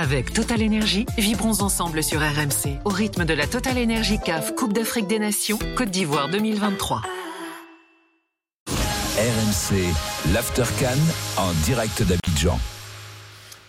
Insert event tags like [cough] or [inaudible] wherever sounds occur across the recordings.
Avec Total Énergie, vibrons ensemble sur RMC au rythme de la Total Énergie CAF Coupe d'Afrique des Nations Côte d'Ivoire 2023. RMC, l'After en direct d'Abidjan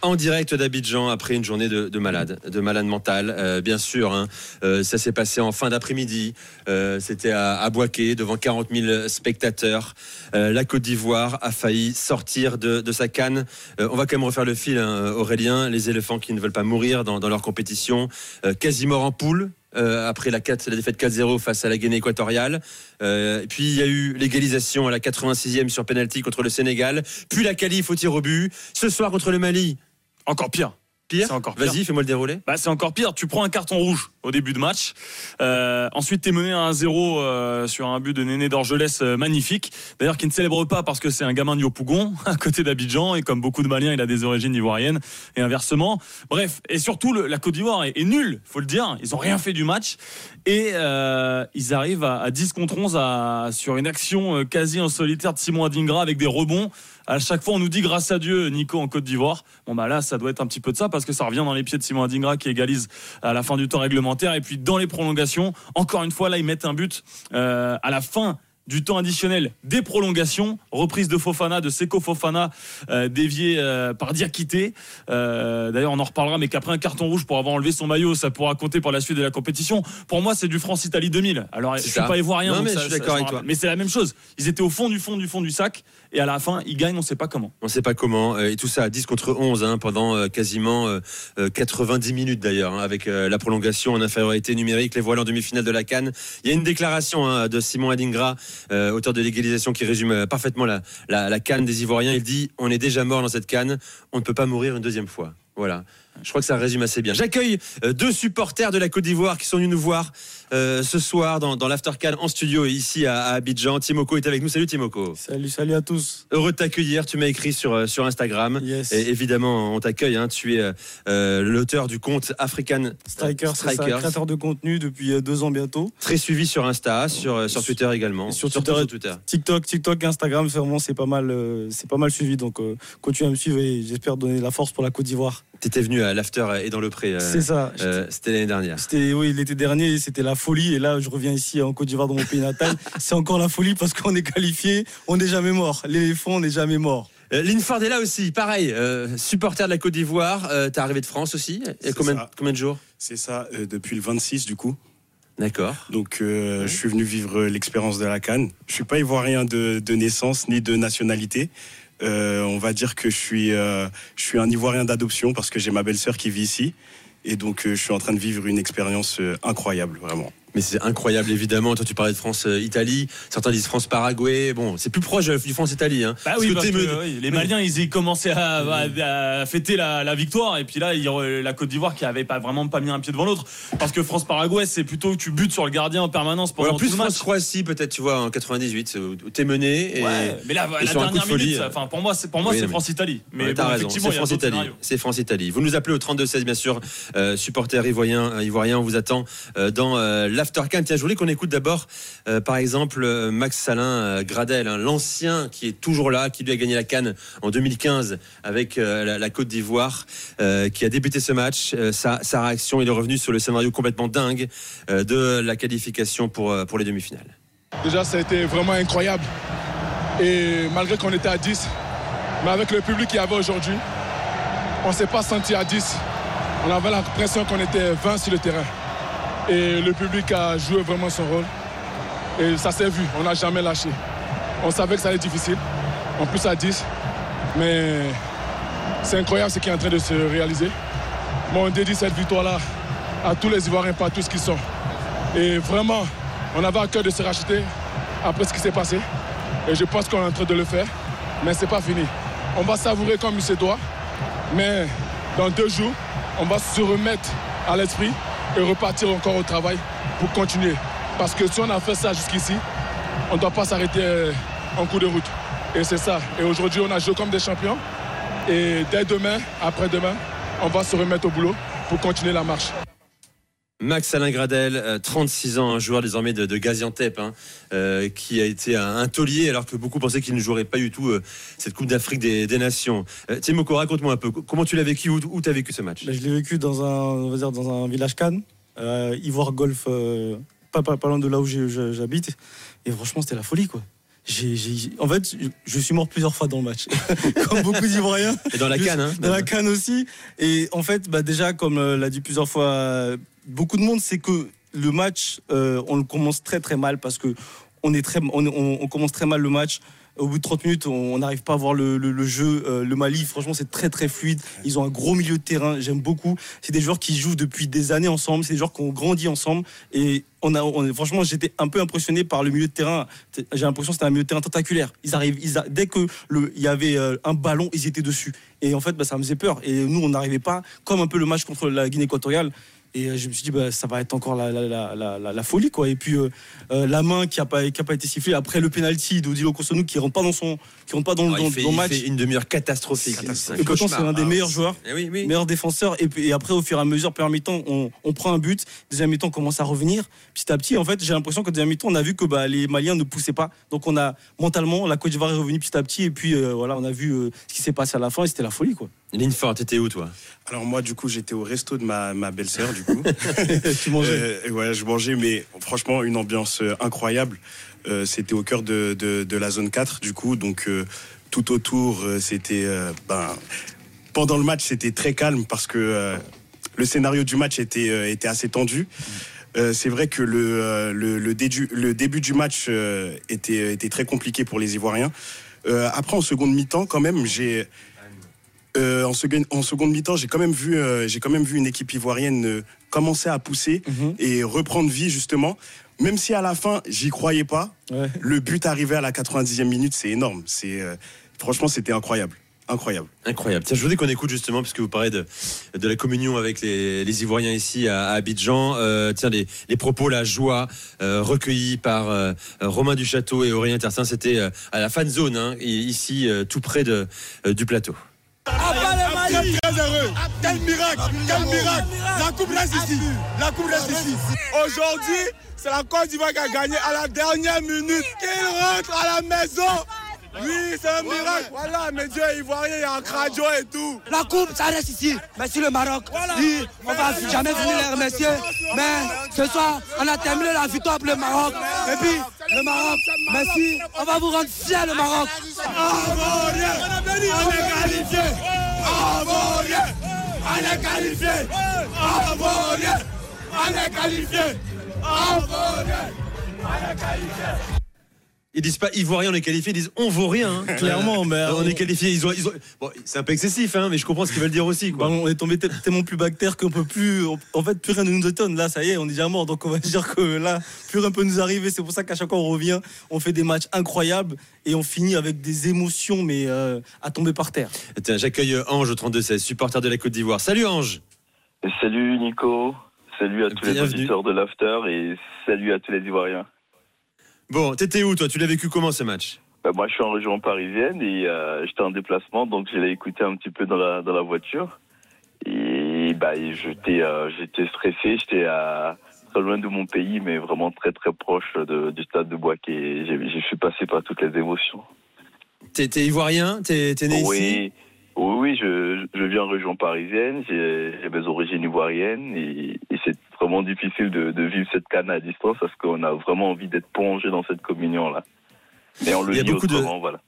en direct d'Abidjan après une journée de, malade, de malade mental, euh, bien sûr. Hein. Euh, ça s'est passé en fin d'après-midi. Euh, c'était à, à Boaké, devant 40 000 spectateurs. la Côte d'Ivoire a failli sortir de, sa canne. on va quand même refaire le fil, hein, Aurélien. Les éléphants qui ne veulent pas mourir dans, leur compétition, quasi mort en poule. après la, 4, la défaite 4-0 face à la Guinée équatoriale. et puis il y a eu l'égalisation à la 86e sur penalty contre le Sénégal. Puis la qualif au tir au but. Ce soir contre le Mali, encore pire. Pire. encore Vas-y, fais-moi le déroulé. Bah, c'est encore pire. Tu prends un carton rouge au début de match. Euh, ensuite, tu es mené à 1-0 euh, sur un but de Néné d'Orgelès euh, magnifique. D'ailleurs, qui ne célèbre pas parce que c'est un gamin de Yopougon, [laughs] à côté d'Abidjan. Et comme beaucoup de Maliens, il a des origines ivoiriennes. Et inversement. Bref. Et surtout, la Côte d'Ivoire est, nulle, faut le dire. Ils ont rien fait du match. Et ils arrivent à, 10 contre 11 sur une action quasi en solitaire de Simon Adingra avec des rebonds à chaque fois on nous dit grâce à Dieu Nico en Côte d'Ivoire. Bon bah là ça doit être un petit peu de ça parce que ça revient dans les pieds de Simon Adingra qui égalise à la fin du temps réglementaire et puis dans les prolongations encore une fois là ils mettent un but euh, à la fin du temps additionnel des prolongations. Reprise de Fofana, de Seko Fofana, euh, dévié euh, par Diakité. Euh, d'ailleurs, on en reparlera, mais qu'après un carton rouge pour avoir enlevé son maillot, ça pourra compter pour la suite de la compétition. Pour moi, c'est du France-Italie 2000. Alors, je ne suis pas ivoirien, mais je suis d'accord avec toi. Mais c'est la même chose. Ils étaient au fond du fond du fond du sac, et à la fin, ils gagnent, on ne sait pas comment. On ne sait pas comment. Et tout ça à 10 contre 11, hein, pendant quasiment 90 minutes d'ailleurs, hein, avec la prolongation en infériorité numérique, les voiles en demi-finale de la Cannes. Il y a une déclaration hein, de Simon Adingra euh, auteur de l'égalisation qui résume euh, parfaitement la, la canne des Ivoiriens. Il dit On est déjà mort dans cette canne, on ne peut pas mourir une deuxième fois. Voilà. Je crois que ça résume assez bien. J'accueille euh, deux supporters de la Côte d'Ivoire qui sont venus nous voir euh, ce soir dans, dans l'Aftercan en studio ici à, Abidjan. Timoko est avec nous. Salut Timoko. Salut, salut à tous. Heureux de t'accueillir. Tu m'as écrit sur, euh, sur Instagram. Yes. Et évidemment, on t'accueille. Hein. Tu es l'auteur du compte African Striker, créateur de contenu depuis deux ans bientôt. Très suivi sur Insta, sur, sur Twitter également. Sur, Twitter, TikTok, TikTok, Instagram, vraiment c'est pas mal, c'est pas mal suivi. Donc continue à me suivre et j'espère donner la force pour la Côte d'Ivoire. T'étais venu à l'after et dans le pré. Euh, c'est ça. Euh, c'était l'année dernière. C'était oui, l'été dernier, c'était la folie. Et là, je reviens ici en Côte d'Ivoire, dans mon pays natal. [laughs] c'est encore la folie parce qu'on est qualifié, on n'est jamais mort. L'éléphant, on n'est jamais mort. Euh, Lynn Ford est là aussi, pareil, supporter de la Côte d'Ivoire. T'es arrivé de France aussi. Et combien, combien de jours C'est ça, depuis le 26 du coup. D'accord. Donc je suis venu vivre l'expérience de la Cannes. Je suis pas ivoirien de, de naissance ni de nationalité. Euh, on va dire que je suis, euh, je suis un Ivoirien d'adoption parce que j'ai ma belle-sœur qui vit ici. Et donc, euh, je suis en train de vivre une expérience incroyable, vraiment. Mais c'est incroyable, évidemment. Toi, tu parlais de France-Italie. Certains disent France-Paraguay. Bon, c'est plus proche du France-Italie. Hein. Bah oui, les Maliens, ils commençaient à, à, fêter la, victoire. Et puis là, il la Côte d'Ivoire qui avait pas vraiment pas mis un pied devant l'autre. Parce que France-Paraguay, c'est plutôt que tu butes sur le gardien en permanence pendant en plus, tout le France-Croatie, peut-être, tu vois, en 98, où t'es mené. Et, mais là, la dernière minute, enfin, pour moi, c'est pour moi, c'est France-Italie. Mais bon, c'est France-Italie. C'est France-Italie. Vous nous appelez au 32-16, bien sûr, euh, supporter ivoirien, ivoirien. On vous attend euh, dans euh, l'Aftercan. Tiens, je voulais qu'on écoute d'abord, euh, par exemple, euh, Max Salin euh, Gradel, hein, l'ancien qui est toujours là, qui lui a gagné la Cannes en 2015 avec la, Côte d'Ivoire, qui a débuté ce match. Sa, réaction, il est revenu sur le scénario complètement dingue de la qualification pour, pour les demi-finales. Déjà, ça a été vraiment incroyable. Et malgré qu'on était à 10, mais avec le public qu'il y avait aujourd'hui, on ne s'est pas senti à 10. On avait l'impression qu'on était 20 sur le terrain. Et le public a joué vraiment son rôle. Et ça s'est vu, on n'a jamais lâché. On savait que ça allait être difficile, en plus à 10. Mais c'est incroyable ce qui est en train de se réaliser. Moi, on dédie cette victoire-là à tous les Ivoiriens, pas tous qui sont. Et vraiment, on avait à cœur de se racheter après ce qui s'est passé. Et je pense qu'on est en train de le faire. Mais ce n'est pas fini. On va savourer comme il se doit. Mais dans deux jours, on va se remettre à l'esprit repartir encore au travail pour continuer. Parce que si on a fait ça jusqu'ici, on ne doit pas s'arrêter euh, en cours de route. Et c'est ça. Et aujourd'hui, on a joué comme des champions. Et dès demain, après-demain, on va se remettre au boulot pour continuer la marche. Max Alain Gradel, euh, 36 ans, un joueur désormais de, Gaziantep, hein, euh, qui a été un, taulier alors que beaucoup pensaient qu'il ne jouerait pas du tout euh, cette Coupe d'Afrique des, Nations. Euh, Timoko, raconte-moi un peu, comment tu l'as vécu, où, tu as vécu ce match? Bah, je l'ai vécu dans un, on va dire, dans un village Cannes, euh, Ivoire Golf, euh, pas, pas, pas loin de là où j'habite. Et franchement, c'était la folie, quoi. En fait, je- suis mort plusieurs fois dans le match, [laughs] comme beaucoup d'Ivoiriens. Et dans la canne, hein Dans la canne aussi. Et en fait, bah, déjà, comme euh, l'a dit plusieurs fois beaucoup de monde, c'est que le match, euh, on le commence très très mal parce que on, est très, on, on- on commence très mal le match. Au bout de 30 minutes, on n'arrive pas à voir le, le- le jeu. Euh, le Mali, franchement, c'est très très fluide. Ils ont un gros milieu de terrain. J'aime beaucoup. C'est des joueurs qui jouent depuis des années ensemble. C'est des joueurs qui ont grandi ensemble. Et on a, on- franchement, j'étais un peu impressionné par le milieu de terrain. J'ai l'impression que c'était un milieu de terrain tentaculaire. Ils arrivent, ils a- dès que le, il y avait euh, un ballon, ils étaient dessus. Et en fait, bah, ça me faisait peur. Et nous, on n'arrivait pas, comme un peu le match contre la Guinée équatoriale. Et euh, je me suis dit, bah, ça va être encore la, la, la, la, la- la folie. Quoi. Et puis, euh, euh, la main qui n'a pas, qui a pas été sifflée après le penalty d'Odilo Kosonou qui ne rentre pas dans, son, qui rentre pas dans, Ah, dans- il, fait, dans le il match. fait une demi-heure catastrophique. Et pourtant, c'est un des meilleurs joueurs Eh oui, oui. meilleur défenseur. Et, puis, et après, au fur et à mesure, première mi-temps, on, on prend un but. Deuxième mi-temps, on commence à revenir. Petit à petit, en fait, j'ai l'impression que deuxième mi-temps, on a vu que bah, les Maliens ne poussaient pas. Donc, on a mentalement, la Côte d'Ivoire est revenue petit à petit. Et puis, euh, voilà, on a vu euh, ce qui s'est passé à la fin. Et c'était la folie, quoi. Linford, t'étais où toi? Alors moi, du coup, j'étais au resto de ma, ma belle-sœur, du coup. [laughs] tu mangeais. Euh, ouais, je mangeais, mais franchement, une ambiance euh, incroyable. Euh, c'était au cœur de, de, de la zone 4, du coup. Donc, euh, tout autour, c'était. ben, pendant le match, c'était très calme parce que le scénario du match était, était assez tendu. Euh, c'est vrai que le, le, le, début, le début du match euh, était, était très compliqué pour les Ivoiriens. Euh, après, en seconde mi-temps, quand même, j'ai. Euh, en, seconde, en seconde mi-temps, j'ai quand même vu, euh, j'ai quand même vu une équipe ivoirienne euh, commencer à pousser Mhm. et reprendre vie justement. Même si à la fin, j'y croyais pas, Ouais. le but arrivé à la 90e minute, c'est énorme. C'est euh, franchement, c'était incroyable, incroyable. Incroyable. Tiens, je voudrais qu'on écoute justement, puisque vous parlez de, de la communion avec les, les Ivoiriens ici à, à Abidjan. Euh, tiens, les, les propos, la joie euh, recueillis par euh, Romain Duchâteau et Aurélien Tersin, c'était euh, à la fan zone, hein, ici, euh, tout près de, euh, du plateau. Très heureux. Quel miracle, quel miracle. La coupe reste ici. La coupe reste ici. Aujourd'hui, c'est la Côte d'Ivoire qui a gagné à la dernière minute. Il rentre à la maison. Oui, c'est un miracle. Voilà, mes dieux ivoiriens, il y a un cradio et tout. La coupe, ça reste ici. Merci le Maroc. Oui, on va jamais finir les remercier. Mais ce soir, on a terminé la victoire pour le Maroc. Et puis, le Maroc, merci. On va vous rendre fiers, le Maroc. Ivoirien, on est qualifié. Ivoirien, on est qualifié. Ivoirien, on est qualifié. Ivoirien, on est qualifié. Ils disent pas Ivoirien, on est qualifié, ils disent on vaut rien. hein. [laughs] Clairement, mais on est qualifié. Ils ont, ils ont... Bon, c'est un peu excessif, hein, mais je comprends ce qu'ils veulent dire aussi. Bah, on est tombé te- tellement plus bactère qu'on peut plus. En fait, plus rien ne nous étonne. Là, ça y est, on est déjà mort. Donc, on va [laughs] dire que là, plus rien peut nous arriver. C'est pour ça qu'à chaque fois, on revient, on fait des matchs incroyables et on finit avec des émotions, mais euh, à tomber par terre. Tiens, J'accueille euh, Ange au 32-16, supporter de la Côte d'Ivoire. Salut Ange Salut Nico, salut à tous les auditeurs de l'After et salut à tous les Ivoiriens. Bon, t'étais où toi? Tu l'as vécu comment ce match? Bah, moi je suis en région parisienne et euh, j'étais en déplacement donc je l'ai écouté un petit peu dans la, dans la voiture. Et bah, j'étais euh, j'étais stressé, j'étais à très loin de mon pays mais vraiment très très proche de- du stade de Boaké. et j'ai- Je suis passé par toutes les émotions. T'es t'es ivoirien? T'es t'es né ici? Oui, oui, je, je vis en région parisienne, j'ai mes origines ivoiriennes et, et c'est vraiment difficile de, de vivre cette canne à distance parce qu'on a vraiment envie d'être plongé dans cette communion-là. Mais on le Il y a dit beaucoup de- autrement, voilà.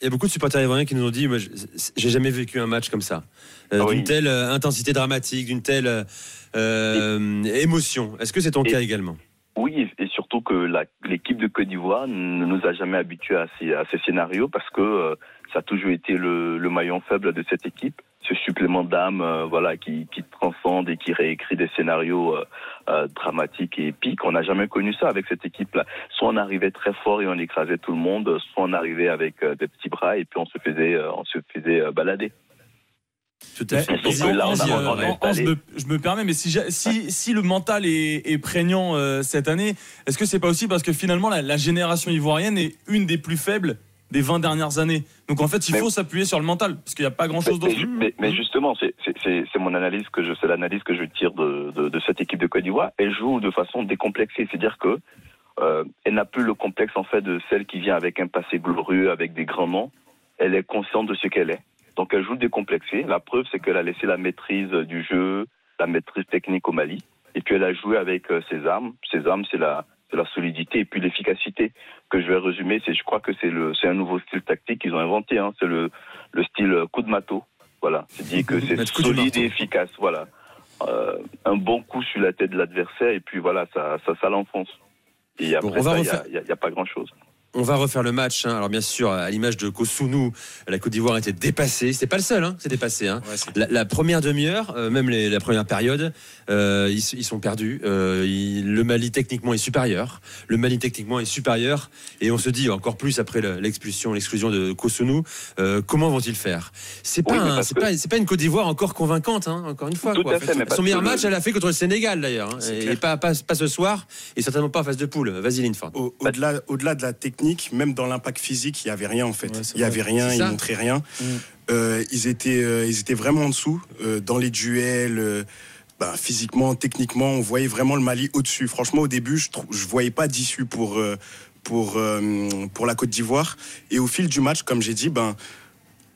Il y a beaucoup de supporters ivoiriens qui nous ont dit j'ai jamais vécu un match comme ça. Euh, Ah oui. D'une telle euh, intensité dramatique, d'une telle euh, émotion. Est-ce que c'est ton Et- cas également? Oui, et surtout que l'équipe de Côte d'Ivoire ne nous a jamais habitués à ces, à scénarios parce que euh, ça a toujours été le, maillon faible de cette équipe. Ce supplément d'âme euh, voilà, qui, qui transcende et qui réécrit des scénarios euh, euh, dramatiques et épiques. On n'a jamais connu ça avec cette équipe-là. Soit on arrivait très fort et on écrasait tout le monde, soit on arrivait avec des petits bras et puis on se faisait, on se faisait balader. Tout à fait. Je, me, permets, mais si, j'a- si, si le mental est, est prégnant euh, cette année, est-ce que c'est pas aussi parce que finalement la, la génération ivoirienne est une des plus faibles des 20 dernières années? Donc en fait, il Mais- faut s'appuyer sur le mental parce qu'il n'y a pas grand-chose d'autre. mais- justement, c'est- mon analyse que je, c'est l'analyse que je tire de, de, de cette équipe de Côte d'Ivoire. Elle joue de façon décomplexée, c'est-à-dire que euh, elle n'a plus le complexe en fait de celle qui vient avec un passé glorieux, avec des grands noms. Elle est consciente de ce qu'elle est. Donc elle joue décomplexée. La preuve, c'est qu'elle a laissé la maîtrise du jeu, la maîtrise technique au Mali, et puis elle a joué avec euh, ses armes. Ses armes, c'est la c'est la solidité et puis l'efficacité que je vais résumer. C'est, je crois que c'est le, c'est un nouveau style tactique qu'ils ont inventé. Hein. C'est le, le style euh, coup de marteau. Voilà. C'est dit que c'est solide et efficace. Voilà. Euh, un bon coup sur la tête de l'adversaire et puis voilà, ça, ça, ça l'enfonce. Et après ça, il n'y a, refaire- pas grand-chose. On va refaire le match. hein. Alors bien sûr, à l'image de Kosunu, la Côte d'Ivoire était dépassée. C'était pas le seul, hein, c'est dépassé. hein. La, la première demi-heure, euh, même les- la première période, euh, ils, ils sont perdus. Euh, il- le Mali techniquement est supérieur. Le Mali techniquement est supérieur. Et on se dit encore plus après le- l'expulsion, l'exclusion de Kosunu, euh, comment vont-ils faire? C'est pas, Oui, mais un- parce c'est que- pas, c'est pas une Côte d'Ivoire encore convaincante, hein, encore une fois. Quoi. fait, Son meilleur match, elle a fait contre le Sénégal d'ailleurs, hein. Et, clair. pas, pas, pas ce soir, et certainement pas en phase de poule. Vas-y Linford. Au- Au-delà au-delà de la technique, même dans l'impact physique, il n'y avait rien en fait. Ouais, il n'y avait rien, ils montraient rien. Mm. Euh, ils, étaient, euh, ils étaient vraiment en dessous euh, dans les duels. euh, bah, physiquement, techniquement, on voyait vraiment le Mali au-dessus. Franchement, au début, je ne voyais pas d'issue pour, euh, pour, euh, pour la Côte d'Ivoire. Et au fil du match, comme j'ai dit, ben,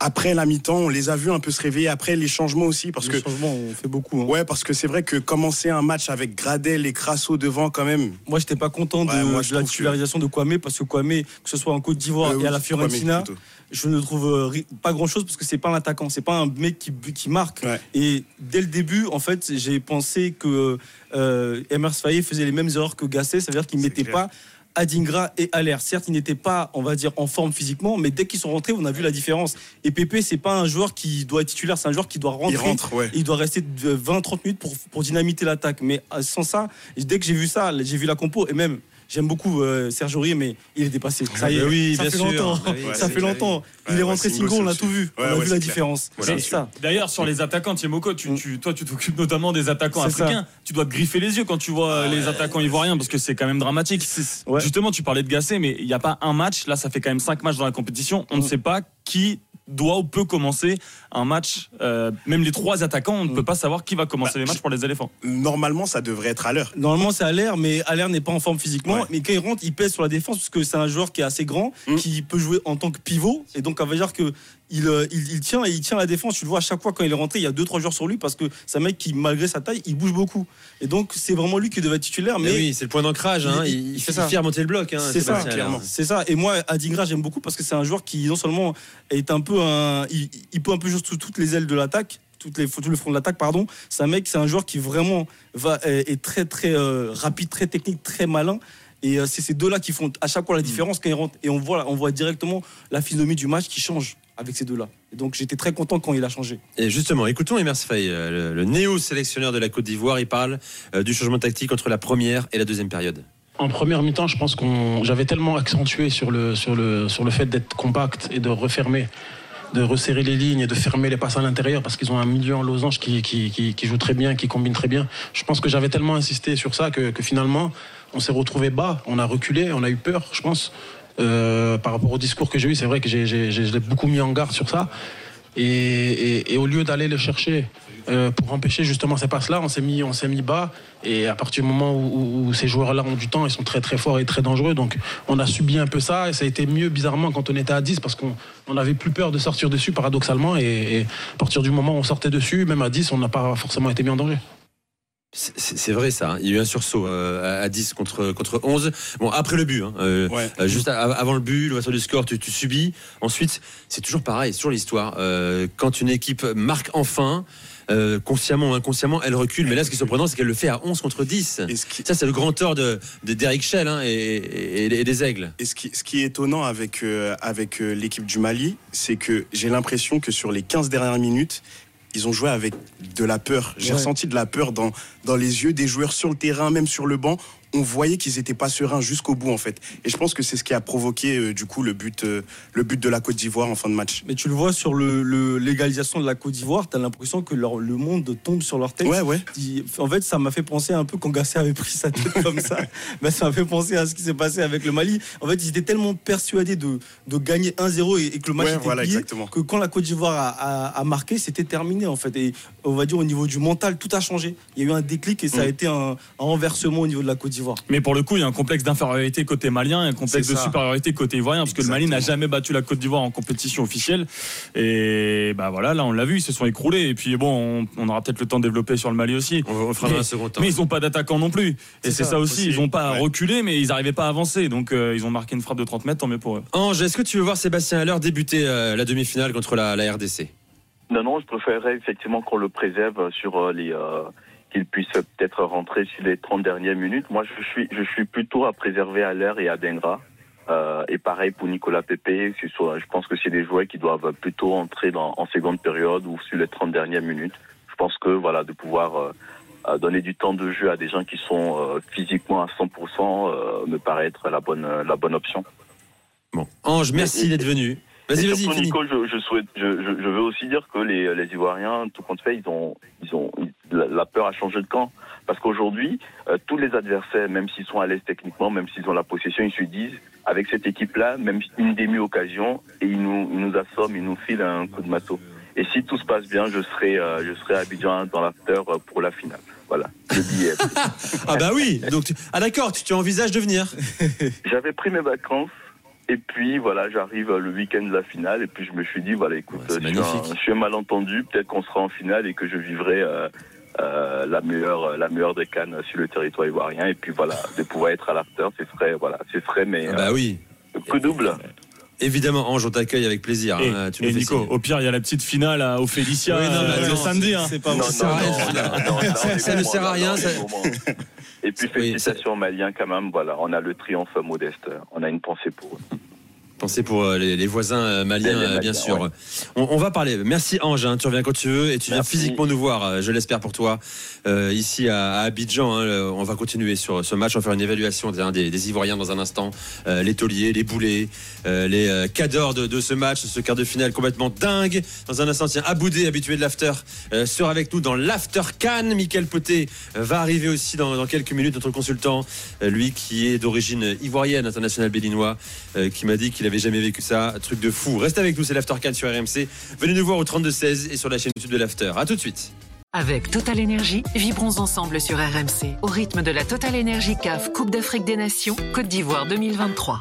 après la mi-temps, on les a vus un peu se réveiller. Après les changements aussi, parce Les que changements, on fait beaucoup. hein. Ouais, parce que c'est vrai que commencer un match avec Gradel et Crasso devant, quand même. Moi, j'étais pas content de, Ouais, moi, je de la que- titularisation de Kwame parce que Kwame, que ce soit en Côte d'Ivoire Euh, et à la Fiorentina, Kwame, je ne trouve euh, pas grand chose parce que c'est pas un attaquant, c'est pas un mec qui, qui marque. Ouais. Et dès le début, en fait, j'ai pensé que euh, Emers Faye faisait les mêmes erreurs que Gasset, c'est-à-dire qu'il mettait clair. pas Adingra et Allaire. Certes, ils n'étaient pas, on va dire, en forme physiquement, mais dès qu'ils sont rentrés, on a vu la différence. Et Pépé, c'est pas un joueur qui doit être titulaire, c'est un joueur qui doit rentrer. Il rentre, ouais. Et il doit rester de 20-30 minutes pour, pour dynamiter l'attaque. Mais euh, sans ça, dès que j'ai vu ça, j'ai vu la compo, et même, j'aime beaucoup euh, Serge Aurier, mais il est dépassé. Ça y est, Bah oui, ça bien fait sûr. longtemps. Bah oui, ça fait longtemps. il Ouais, est rentré Singo, on l'a tout vu. Ouais, on a ouais, vu la clair. différence. Voilà. C'est ça. D'ailleurs, sur les attaquants, Thiemoko, tu, Mm. tu- toi, tu t'occupes notamment des attaquants africains. Tu dois te griffer les yeux quand tu vois les attaquants ivoiriens parce que c'est quand même dramatique. Ouais. Justement, tu parlais de Gasset, mais il n'y a pas un match. Là, ça fait quand même cinq matchs dans la compétition. On ne Mm. sait pas qui doit ou peut commencer un match. Euh, même les trois attaquants, on ne peut pas savoir qui va commencer Bah, les matchs pour les éléphants. Normalement, ça devrait être à l'heure. Normalement, c'est Allaire, mais Allaire n'est pas en forme physiquement. Ouais. Mais quand il rentre, il pèse sur la défense parce que c'est un joueur qui est assez grand, Mm. qui peut jouer en tant que pivot. Et donc, ça veut dire que il, euh, il, il tient et il tient la défense. Tu le vois à chaque fois quand il est rentré, il y a deux trois joueurs sur lui parce que c'est un mec qui, malgré sa taille, il bouge beaucoup. Et donc, c'est vraiment lui qui devait être titulaire. Mais Mais oui, c'est le point d'ancrage. hein. Il- Il, fait ça. faire monter le bloc. hein, C'est ça, clairement. C'est ça. Et moi, Adingra, j'aime beaucoup parce que c'est un joueur qui, non seulement est un peu un. Il, il peut un peu jouer sous toutes les ailes de l'attaque, toutes les, tout le front de l'attaque, pardon. C'est un mec, c'est un joueur qui vraiment va, est, est très, très euh, rapide, très technique, très malin. Et euh, c'est ces deux-là qui font à chaque fois la différence quand ils rentrent. Et on voit, on voit directement la physionomie du match qui change avec ces deux-là. Et donc j'étais très content quand il a changé. Et justement, écoutons Emers Faye, euh, le, le néo-sélectionneur de la Côte d'Ivoire. Il parle euh, du changement tactique entre la première et la deuxième période. En première mi-temps, je pense qu'on j'avais tellement accentué sur le, sur le, sur le fait d'être compact et de refermer, de resserrer les lignes et de fermer les passes à l'intérieur parce qu'ils ont un milieu en losange qui, qui, joue très bien, qui combine très bien. Je pense que j'avais tellement insisté sur ça que, que finalement, on s'est retrouvé bas, on a reculé, on a eu peur, je pense. Euh, par rapport au discours que j'ai eu, c'est vrai que j'ai, beaucoup mis en garde sur ça. Et- et au lieu d'aller le chercher euh, pour empêcher justement ces passes-là, on s'est mis, on s'est mis bas. Et à partir du moment où, où- où ces joueurs-là ont du temps, ils sont très très forts et très dangereux. Donc on a subi un peu ça. Et ça a été mieux bizarrement quand on était à 10 parce qu'on on avait plus peur de sortir dessus paradoxalement. Et, et à partir du moment où on sortait dessus, même à 10, on n'a pas forcément été mis en danger. C'est- vrai ça, hein. il y a eu un sursaut euh, à- à 10 contre, contre 11. Bon, après le but, hein, euh, Ouais. euh, juste avant le but, l'ouverture du score, tu, tu subis. Ensuite, c'est toujours pareil, c'est toujours l'histoire. Quand une équipe marque enfin, euh, consciemment ou inconsciemment, elle recule. Mais là, ce qui est surprenant, c'est qu'elle le fait à 11 contre 10. Et ce qui, Ça, c'est le grand tort de de- d'Eric Schell hein, et, et- et des Aigles. et ce qui, ce qui est étonnant avec, euh, avec euh, l'équipe du Mali, c'est que j'ai l'impression que sur les 15 dernières minutes, ils ont joué avec de la peur. J'ai Ouais. ressenti de la peur dans, dans les yeux des joueurs sur le terrain, même sur le banc. On voyait qu'ils n'étaient pas sereins jusqu'au bout en fait. Et je pense que c'est ce qui a provoqué euh, du coup le but, euh, le but de la Côte d'Ivoire en fin de match. Mais tu le vois sur le l'égalisation de la Côte d'Ivoire, tu as l'impression que leur, le monde tombe sur leur tête. Ouais, ouais. En fait, ça m'a fait penser un peu quand Garcia avait pris sa tête [laughs] comme ça. Ben, ça m'a fait penser à ce qui s'est passé avec le Mali. En fait, ils étaient tellement persuadés de, de gagner 1-0 et, que le match était voilà, plié, que quand la Côte d'Ivoire a, a, a marqué, c'était terminé en fait. Et on va dire au niveau du mental, tout a changé. Il y a eu un déclic et ça a Mm. été un, un renversement au niveau de la Côte d'Ivoire. Mais pour le coup, il y a un complexe d'infériorité côté malien et un complexe de supériorité côté ivoirien, parce que le Mali n'a jamais battu la Côte d'Ivoire en compétition officielle. Et bah voilà, là on l'a vu, ils se sont écroulés. Et puis bon, on, on aura peut-être le temps de développer sur le Mali aussi. On, fera mais, dans un second temps. mais ils n'ont pas d'attaquant non plus. Et C'est ça, ça, aussi, ils n'ont pas Ouais. reculé, mais ils n'arrivaient pas à avancer. Donc euh, ils ont marqué une frappe de 30 mètres, tant mieux pour eux. Ange, est-ce que tu veux voir Sébastien Haller débuter euh, la demi-finale contre la, la RDC Non, non, je préférerais effectivement qu'on le préserve sur euh, les. euh, qu'il puisse peut-être rentrer sur les 30 dernières minutes. Moi, je suis, je suis plutôt à préserver à l'air et à Dengra. Euh, et pareil pour Nicolas Pepe. Je pense que c'est des joueurs qui doivent plutôt entrer dans, en seconde période ou sur les 30 dernières minutes. Je pense que voilà, de pouvoir euh, euh, donner du temps de jeu à des gens qui sont euh, physiquement à 100% euh, me paraît être la bonne, la bonne option. Bon, Ange, merci d'être venu. Vas-y, vas-y. Nico, je, je souhaite, je, je, je veux aussi dire que les, les Ivoiriens, tout compte fait, ils ont, ils ont, la, la peur a changé de camp. Parce qu'aujourd'hui, euh, tous les adversaires, même s'ils sont à l'aise techniquement, même s'ils ont la possession, ils se disent, avec cette équipe-là, même une demi-occasion, et ils nous, ils nous assomment, ils nous filent un coup de marteau. Et si tout se passe bien, je serai, euh, je serai à Abidjan dans l'after euh, pour la finale. Voilà, le. [laughs] Ah bah oui, donc tu- ah d'accord, tu, tu envisages de venir. [laughs] J'avais pris mes vacances. Et puis voilà, j'arrive le week-end de la finale et puis je me suis dit voilà écoute, Ouais, c'est je, suis un, je suis un malentendu, peut-être qu'on sera en finale et que je vivrai euh, euh, la meilleure la meilleure des cannes sur le territoire ivoirien et puis voilà de pouvoir être à l'after, ce serait voilà, ce serait mais Ah bah oui, euh, coup double. évidemment, Ange, on t'accueille avec plaisir. Et, hein, tu et Nico, au pire, il y a la petite finale à- au Félicia Oui, non, euh, non, le samedi. hein. C'est pas Non, Ça- ne sert à rien, ça-. Et puis Oui, félicitations aux Maliens quand même, voilà, on a le triomphe modeste, on a une pensée pour eux. Pensez pour euh, les, les voisins euh, maliens, Les euh, Maliens, bien sûr. ouais. On, on va parler. Merci Ange, hein, tu reviens quand tu veux et tu viens Merci. physiquement nous voir, je l'espère pour toi, euh, ici à, à Abidjan. hein. On va continuer sur ce match, on va faire une évaluation des, des, des Ivoiriens dans un instant. Euh, les tauliers, les boulets, euh, les cadors de, de ce match, ce quart de finale complètement dingue. Dans un instant, tiens, Aboudé, habitué de l'after, sera avec nous dans l'after Cannes. Michael Poté va arriver aussi dans, dans quelques minutes, notre consultant, lui qui est d'origine ivoirienne, international béninois, qui m'a dit qu'il avait jamais vécu ça. Truc de fou. Reste avec nous, c'est l'After Cannes sur RMC. Venez nous voir au 32-16 et sur la chaîne YouTube de l'After. À tout de suite. Avec Total Énergie, vibrons ensemble sur RMC au rythme de la Total Énergie CAF Coupe d'Afrique des Nations Côte d'Ivoire 2023.